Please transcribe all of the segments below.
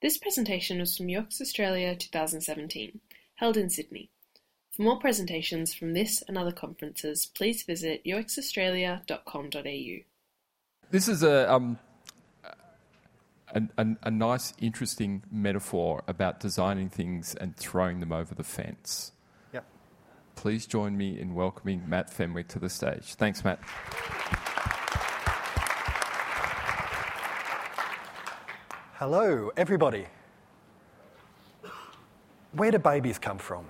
This presentation was from UX Australia 2017, held in Sydney. For more presentations from this and other conferences, please visit uxaustralia.com.au. This is a, um, a, a, a nice, interesting metaphor about designing things and throwing them over the fence. Yep. Please join me in welcoming Matt Fenwick to the stage. Thanks, Matt. Hello, everybody. Where do babies come from?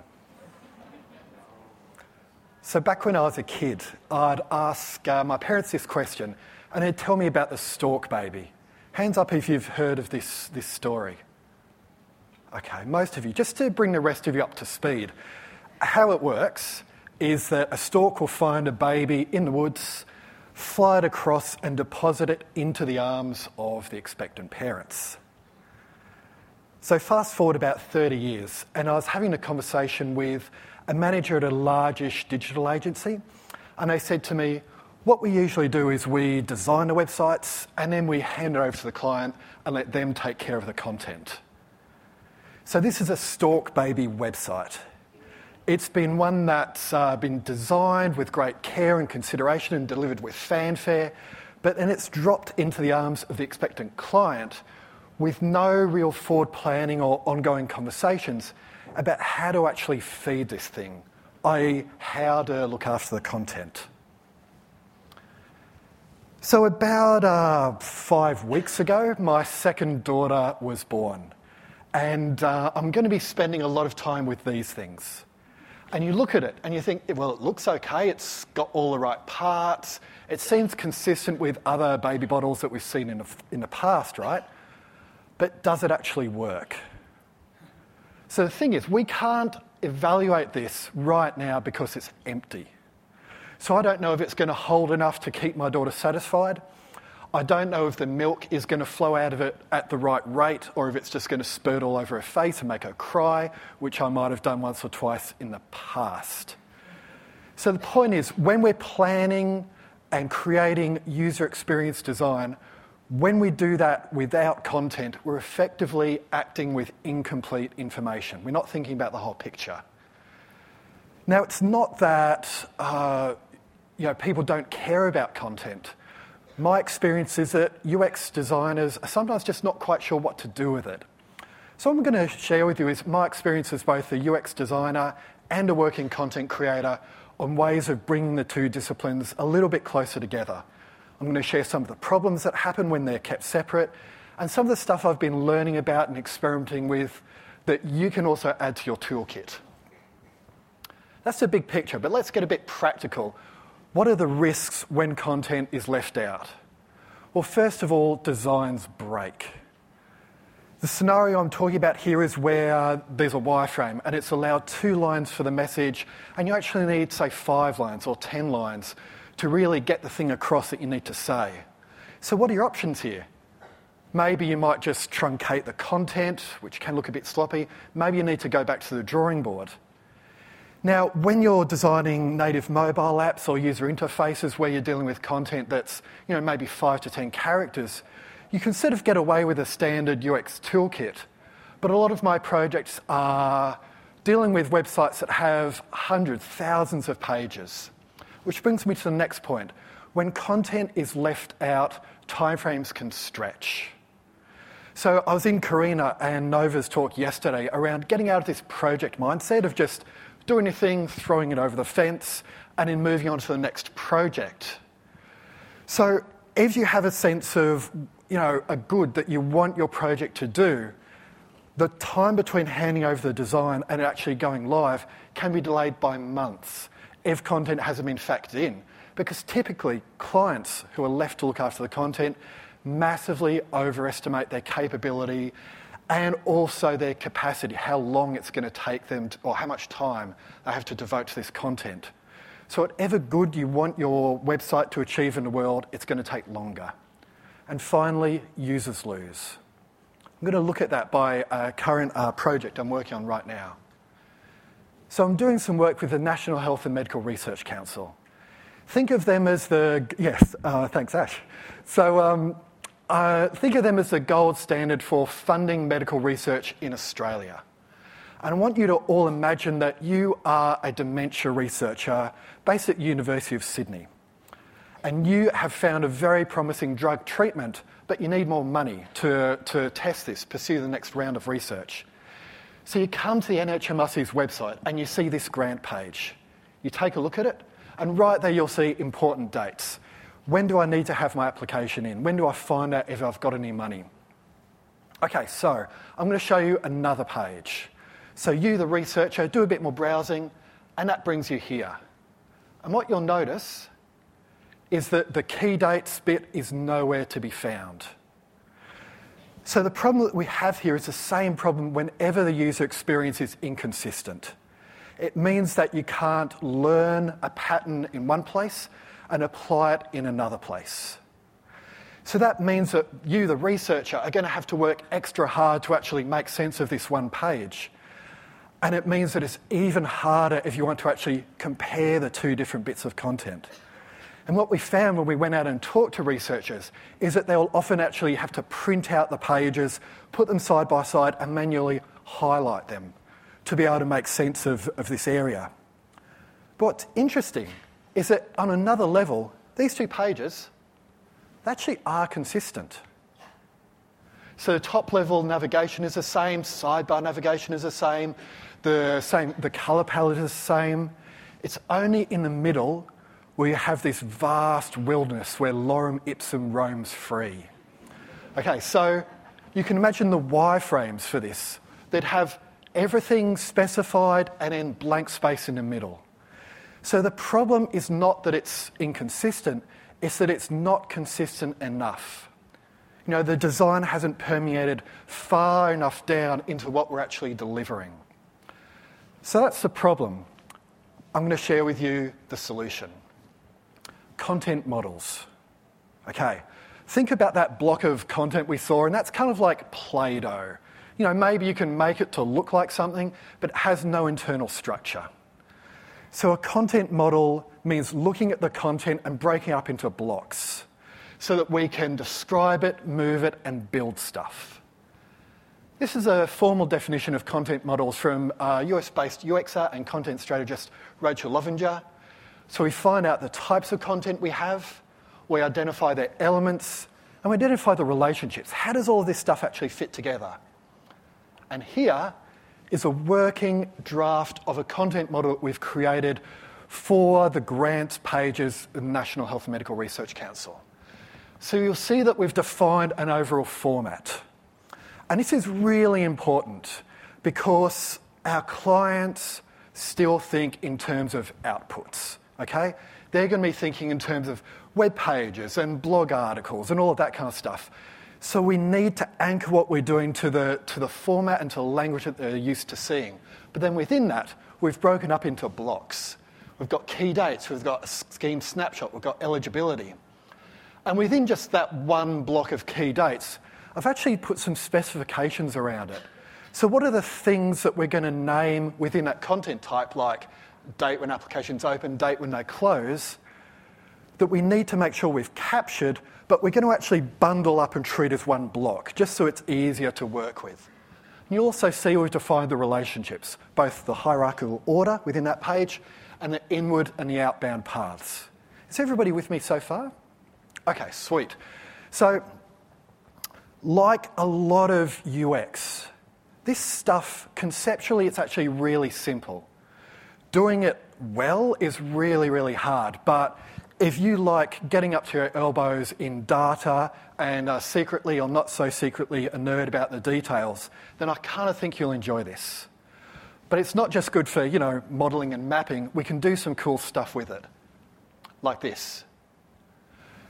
So, back when I was a kid, I'd ask uh, my parents this question, and they'd tell me about the stork baby. Hands up if you've heard of this, this story. Okay, most of you. Just to bring the rest of you up to speed, how it works is that a stork will find a baby in the woods, fly it across, and deposit it into the arms of the expectant parents. So, fast forward about 30 years, and I was having a conversation with a manager at a largish digital agency, and they said to me, What we usually do is we design the websites and then we hand it over to the client and let them take care of the content. So, this is a Stork Baby website. It's been one that's uh, been designed with great care and consideration and delivered with fanfare, but then it's dropped into the arms of the expectant client with no real forward planning or ongoing conversations about how to actually feed this thing, i.e., how to look after the content. So, about uh, five weeks ago, my second daughter was born. And uh, I'm going to be spending a lot of time with these things. And you look at it and you think, well, it looks okay, it's got all the right parts, it seems consistent with other baby bottles that we've seen in the, in the past, right? but does it actually work? So the thing is, we can't evaluate this right now because it's empty. So I don't know if it's going to hold enough to keep my daughter satisfied. I don't know if the milk is going to flow out of it at the right rate or if it's just going to spurt all over her face and make her cry, which I might have done once or twice in the past. So the point is, when we're planning and creating user experience design, when we do that without content, we're effectively acting with incomplete information. We're not thinking about the whole picture. Now, it's not that uh, you know, people don't care about content. My experience is that UX designers are sometimes just not quite sure what to do with it. So, what I'm going to share with you is my experience as both a UX designer and a working content creator on ways of bringing the two disciplines a little bit closer together. I'm going to share some of the problems that happen when they're kept separate and some of the stuff I've been learning about and experimenting with that you can also add to your toolkit. That's a big picture, but let's get a bit practical. What are the risks when content is left out? Well, first of all, designs break. The scenario I'm talking about here is where there's a wireframe and it's allowed two lines for the message, and you actually need, say, five lines or 10 lines to really get the thing across that you need to say. So, what are your options here? Maybe you might just truncate the content, which can look a bit sloppy. Maybe you need to go back to the drawing board. Now, when you're designing native mobile apps or user interfaces where you're dealing with content that's, you know, maybe five to 10 characters, you can sort of get away with a standard UX toolkit. But a lot of my projects are dealing with websites that have hundreds, thousands of pages. Which brings me to the next point. When content is left out, timeframes can stretch. So I was in Karina and Nova's talk yesterday around getting out of this project mindset of just doing a thing, throwing it over the fence, and then moving on to the next project. So if you have a sense of, you know, a good that you want your project to do, the time between handing over the design and actually going live can be delayed by months if content hasn't been factored in. Because typically, clients who are left to look after the content massively overestimate their capability and also their capacity, how long it's going to take them, to, or how much time they have to devote to this content. So, whatever good you want your website to achieve in the world, it's going to take longer. And finally, users lose. I'm going to look at that by a current uh, project I'm working on right now. So I'm doing some work with the National Health and Medical Research Council. Think of them as the, yes, uh, thanks, Ash. So um, uh, think of them as the gold standard for funding medical research in Australia. And I want you to all imagine that you are a dementia researcher based at University of Sydney. And you have found a very promising drug treatment, but you need more money to, to test this, pursue the next round of research. So you come to the NHMRC's website and you see this grant page. You take a look at it, and right there you'll see important dates. When do I need to have my application in? When do I find out if I've got any money? Okay, so I'm going to show you another page. So you, the researcher, do a bit more browsing, and that brings you here. And what you'll notice is that the key dates bit is nowhere to be found. So the problem that we have here is the same problem whenever the user experience is inconsistent. It means that you can't learn a pattern in one place and apply it in another place. So that means that you, the researcher, are going to have to work extra hard to actually make sense of this one page. And it means that it's even harder if you want to actually compare the two different bits of content. And what we found when we went out and talked to researchers is that they'll often actually have to print out the pages, put them side by side, and manually highlight them to be able to make sense of, of this area. But what's interesting is that on another level, these two pages they actually are consistent. So the top level navigation is the same, sidebar navigation is the same, the same, the colour palette is the same. It's only in the middle where you have this vast wilderness where lorem ipsum roams free. Okay, so you can imagine the wireframes for this that have everything specified and then blank space in the middle. So the problem is not that it's inconsistent, it's that it's not consistent enough. You know, the design hasn't permeated far enough down into what we're actually delivering. So that's the problem. I'm going to share with you the solution content models. Okay, think about that block of content we saw, and that's kind of like Play Doh. You know, maybe you can make it to look like something, but it has no internal structure. So, a content model means looking at the content and breaking up into blocks so that we can describe it, move it, and build stuff. This is a formal definition of content models from uh, US based UXer and content strategist Rachel Lovinger. So we find out the types of content we have, we identify their elements, and we identify the relationships. How does all of this stuff actually fit together? And here is a working draft of a content model that we've created for the grants pages of the National Health and Medical Research Council. So you'll see that we've defined an overall format. And this is really important because our clients still think in terms of outputs okay? They're going to be thinking in terms of web pages and blog articles and all of that kind of stuff. So we need to anchor what we're doing to the, to the format and to the language that they're used to seeing. But then within that, we've broken up into blocks. We've got key dates, we've got a scheme snapshot, we've got eligibility. And within just that one block of key dates, I've actually put some specifications around it. So, what are the things that we're going to name within that content type, like date when applications open, date when they close, that we need to make sure we've captured, but we're going to actually bundle up and treat as one block, just so it's easier to work with. You also see we've defined the relationships, both the hierarchical order within that page and the inward and the outbound paths. Is everybody with me so far? Okay, sweet. So, like a lot of UX, this stuff, conceptually, it's actually really simple. Doing it well is really, really hard, but if you like getting up to your elbows in data and are secretly or not so secretly a nerd about the details, then I kind of think you'll enjoy this. But it's not just good for, you know, modelling and mapping. We can do some cool stuff with it, like this.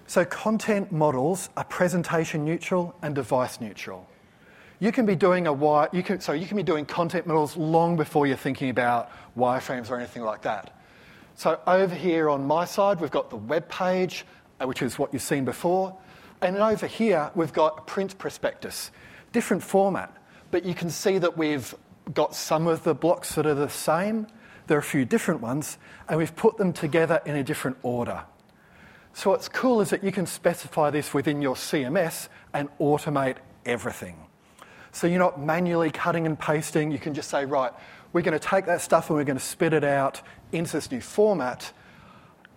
So content models are presentation neutral and device neutral. You can be doing a wire, you can, sorry, you can be doing content models long before you're thinking about wireframes or anything like that. So over here on my side, we've got the web page, uh, which is what you've seen before. And over here, we've got a print prospectus, different format. But you can see that we've got some of the blocks that are the same. There are a few different ones, and we've put them together in a different order. So what's cool is that you can specify this within your CMS and automate everything. So you're not manually cutting and pasting. You can just say, right, we're going to take that stuff and we're going to spit it out into this new format.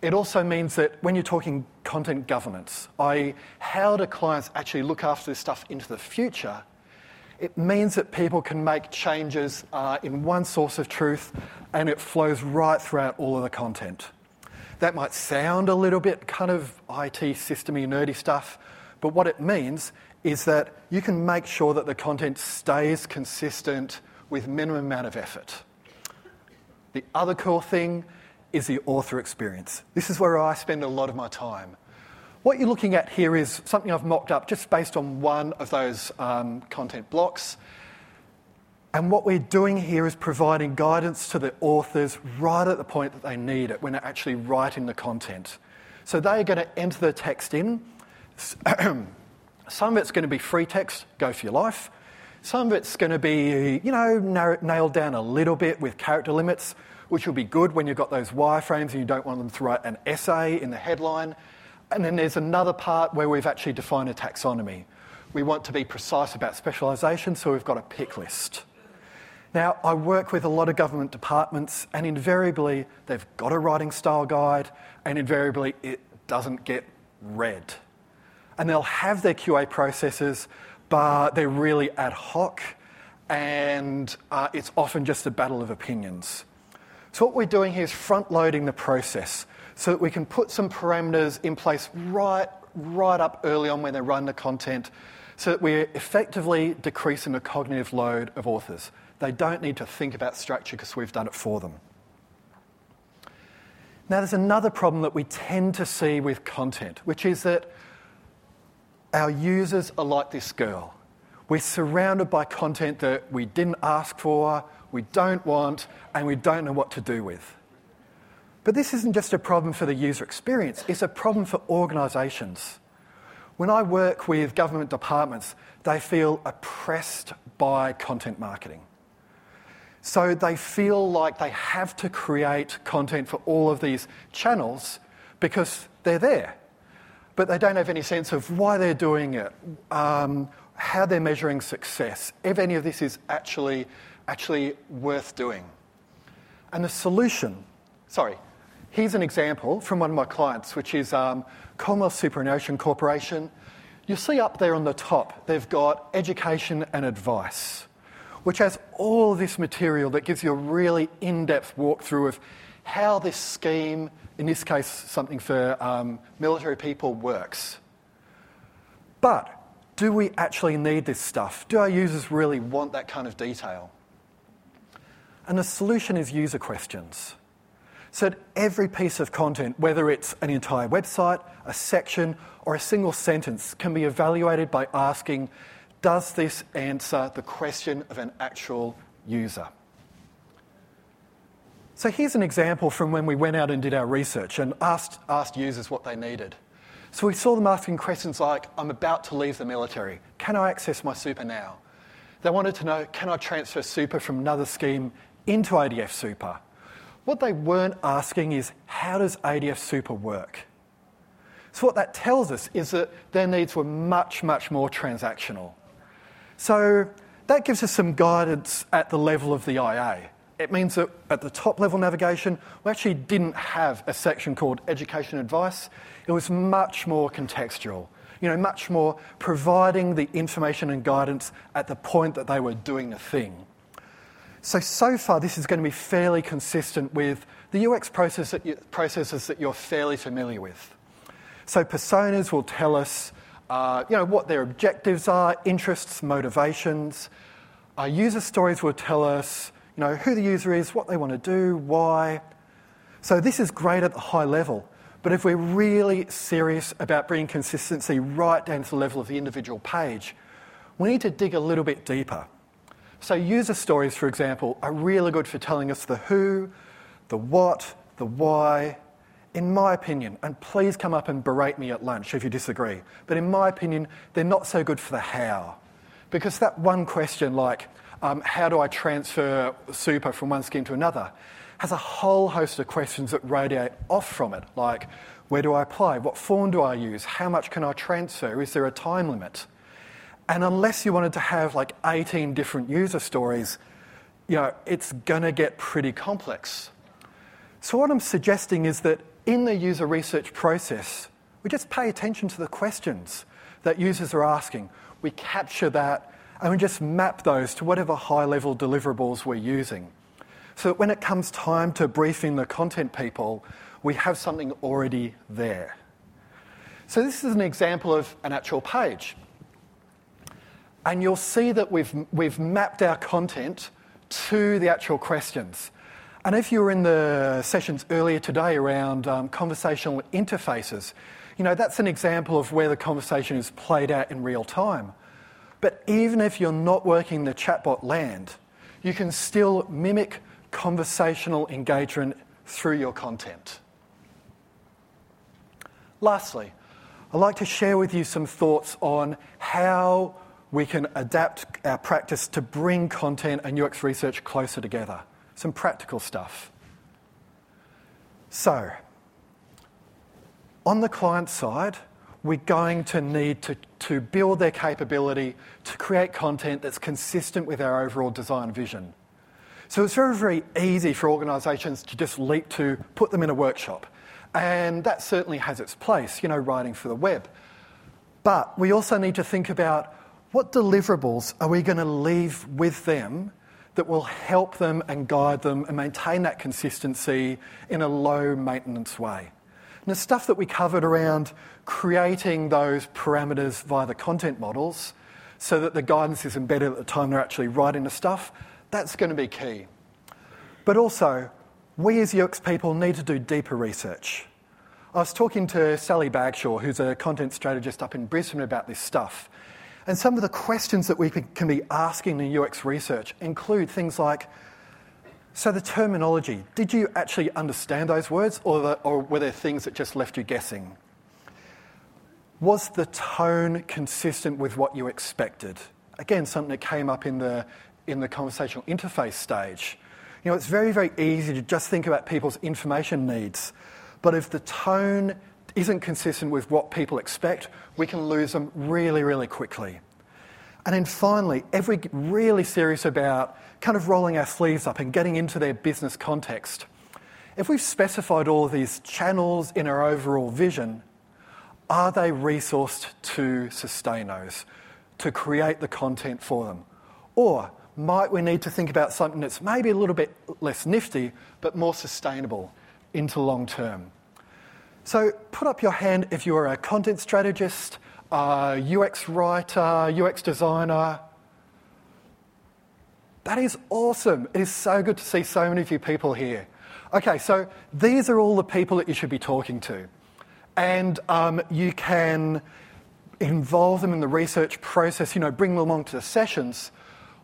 It also means that when you're talking content governance, i.e., how do clients actually look after this stuff into the future, it means that people can make changes uh, in one source of truth and it flows right throughout all of the content. That might sound a little bit kind of IT systemy nerdy stuff, but what it means is that you can make sure that the content stays consistent with minimum amount of effort. The other cool thing is the author experience. This is where I spend a lot of my time. What you're looking at here is something I've mocked up just based on one of those um, content blocks. And what we're doing here is providing guidance to the authors right at the point that they need it when they're actually writing the content. So they're going to enter the text in. Some of it's going to be free text, go for your life. Some of it's going to be, you know, nailed down a little bit with character limits, which will be good when you've got those wireframes and you don't want them to write an essay in the headline. And then there's another part where we've actually defined a taxonomy. We want to be precise about specialisation, so we've got a pick list. Now, I work with a lot of government departments, and invariably they've got a writing style guide, and invariably it doesn't get read. And they'll have their QA processes, but they're really ad hoc, and uh, it's often just a battle of opinions. So, what we're doing here is front loading the process so that we can put some parameters in place right, right up early on when they run the content so that we're effectively decreasing the cognitive load of authors. They don't need to think about structure because we've done it for them. Now, there's another problem that we tend to see with content, which is that our users are like this girl. We're surrounded by content that we didn't ask for, we don't want, and we don't know what to do with. But this isn't just a problem for the user experience, it's a problem for organisations. When I work with government departments, they feel oppressed by content marketing. So they feel like they have to create content for all of these channels because they're there. But they don't have any sense of why they're doing it, um, how they're measuring success, if any of this is actually, actually worth doing. And the solution, sorry, Here's an example from one of my clients, which is um, Commonwealth Superannuation Corporation. You'll see up there on the top, they've got education and advice, which has all this material that gives you a really in depth walkthrough of how this scheme, in this case, something for um, military people, works. But do we actually need this stuff? Do our users really want that kind of detail? And the solution is user questions. So that every piece of content, whether it's an entire website, a section, or a single sentence, can be evaluated by asking, does this answer the question of an actual user? So here's an example from when we went out and did our research and asked, asked users what they needed. So we saw them asking questions like, I'm about to leave the military. Can I access my super now? They wanted to know, can I transfer super from another scheme into ADF super? What they weren't asking is how does ADF Super work? So, what that tells us is that their needs were much, much more transactional. So, that gives us some guidance at the level of the IA. It means that at the top level navigation, we actually didn't have a section called education advice. It was much more contextual, you know, much more providing the information and guidance at the point that they were doing the thing. So, so far, this is going to be fairly consistent with the UX process that you, processes that you're fairly familiar with. So, personas will tell us uh, you know, what their objectives are, interests, motivations. Uh, user stories will tell us you know, who the user is, what they want to do, why. So, this is great at the high level. But if we're really serious about bringing consistency right down to the level of the individual page, we need to dig a little bit deeper. So, user stories, for example, are really good for telling us the who, the what, the why. In my opinion, and please come up and berate me at lunch if you disagree, but in my opinion, they're not so good for the how. Because that one question, like, um, how do I transfer super from one scheme to another, has a whole host of questions that radiate off from it, like, Where do I apply? What form do I use? How much can I transfer? Is there a time limit? And unless you wanted to have like 18 different user stories, you know, it's going to get pretty complex. So, what I'm suggesting is that in the user research process, we just pay attention to the questions that users are asking. We capture that and we just map those to whatever high level deliverables we're using. So that when it comes time to briefing the content people, we have something already there. So, this is an example of an actual page. And you'll see that we've, we've mapped our content to the actual questions. And if you were in the sessions earlier today around um, conversational interfaces, you know, that's an example of where the conversation is played out in real time. But even if you're not working the chatbot land, you can still mimic conversational engagement through your content. Lastly, I'd like to share with you some thoughts on how we can adapt our practice to bring content and UX research closer together some practical stuff. So, on the client side, we're going to need to, to build their capability to create content that's consistent with our overall design vision. So it's very, very easy for organisations to just leap to put them in a workshop. And that certainly has its place, you know, writing for the web. But we also need to think about what deliverables are we going to leave with them that will help them and guide them and maintain that consistency in a low maintenance way. And the stuff that we covered around creating those parameters via the content models so that the guidance is embedded at the time they're actually writing the stuff, that's going to be key. But also, we as UX people need to do deeper research. I was talking to Sally Bagshaw, who's a content strategist up in Brisbane, about this stuff. And some of the questions that we can be asking in UX research include things like so, the terminology, did you actually understand those words, or, the, or were there things that just left you guessing? Was the tone consistent with what you expected? Again, something that came up in the, in the conversational interface stage. You know, it's very, very easy to just think about people's information needs. But if the tone isn't consistent with what people expect, we can lose them really, really quickly. And then finally, if we get really serious about kind of rolling our sleeves up and getting into their business context, if we've specified all of these channels in our overall vision, are they resourced to sustain those, to create the content for them? Or might we need to think about something that's maybe a little bit less nifty, but more sustainable into long term? So put up your hand if you're a content strategist, a UX writer, UX designer. That is awesome. It is so good to see so many of you people here. Okay, so these are all the people that you should be talking to. And um, you can involve them in the research process, you know, bring them along to the sessions,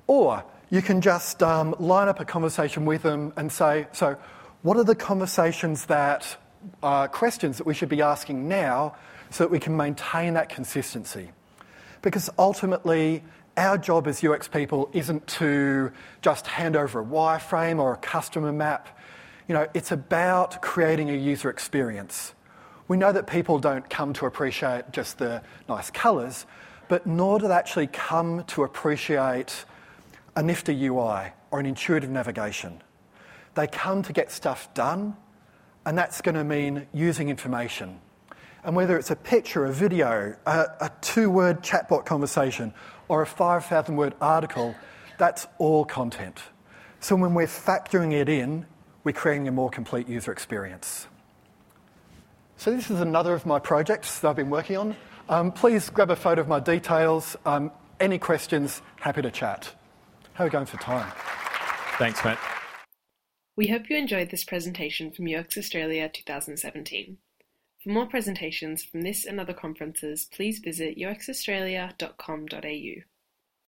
or you can just um, line up a conversation with them and say, so what are the conversations that uh, questions that we should be asking now so that we can maintain that consistency. Because ultimately, our job as UX people isn't to just hand over a wireframe or a customer map. You know, it's about creating a user experience. We know that people don't come to appreciate just the nice colours, but nor do they actually come to appreciate a nifty UI or an intuitive navigation. They come to get stuff done and that's going to mean using information. And whether it's a picture, a video, a, a two word chatbot conversation, or a 5,000 word article, that's all content. So when we're factoring it in, we're creating a more complete user experience. So this is another of my projects that I've been working on. Um, please grab a photo of my details. Um, any questions, happy to chat. How are we going for time? Thanks, Matt. We hope you enjoyed this presentation from UX Australia 2017. For more presentations from this and other conferences, please visit uxaustralia.com.au.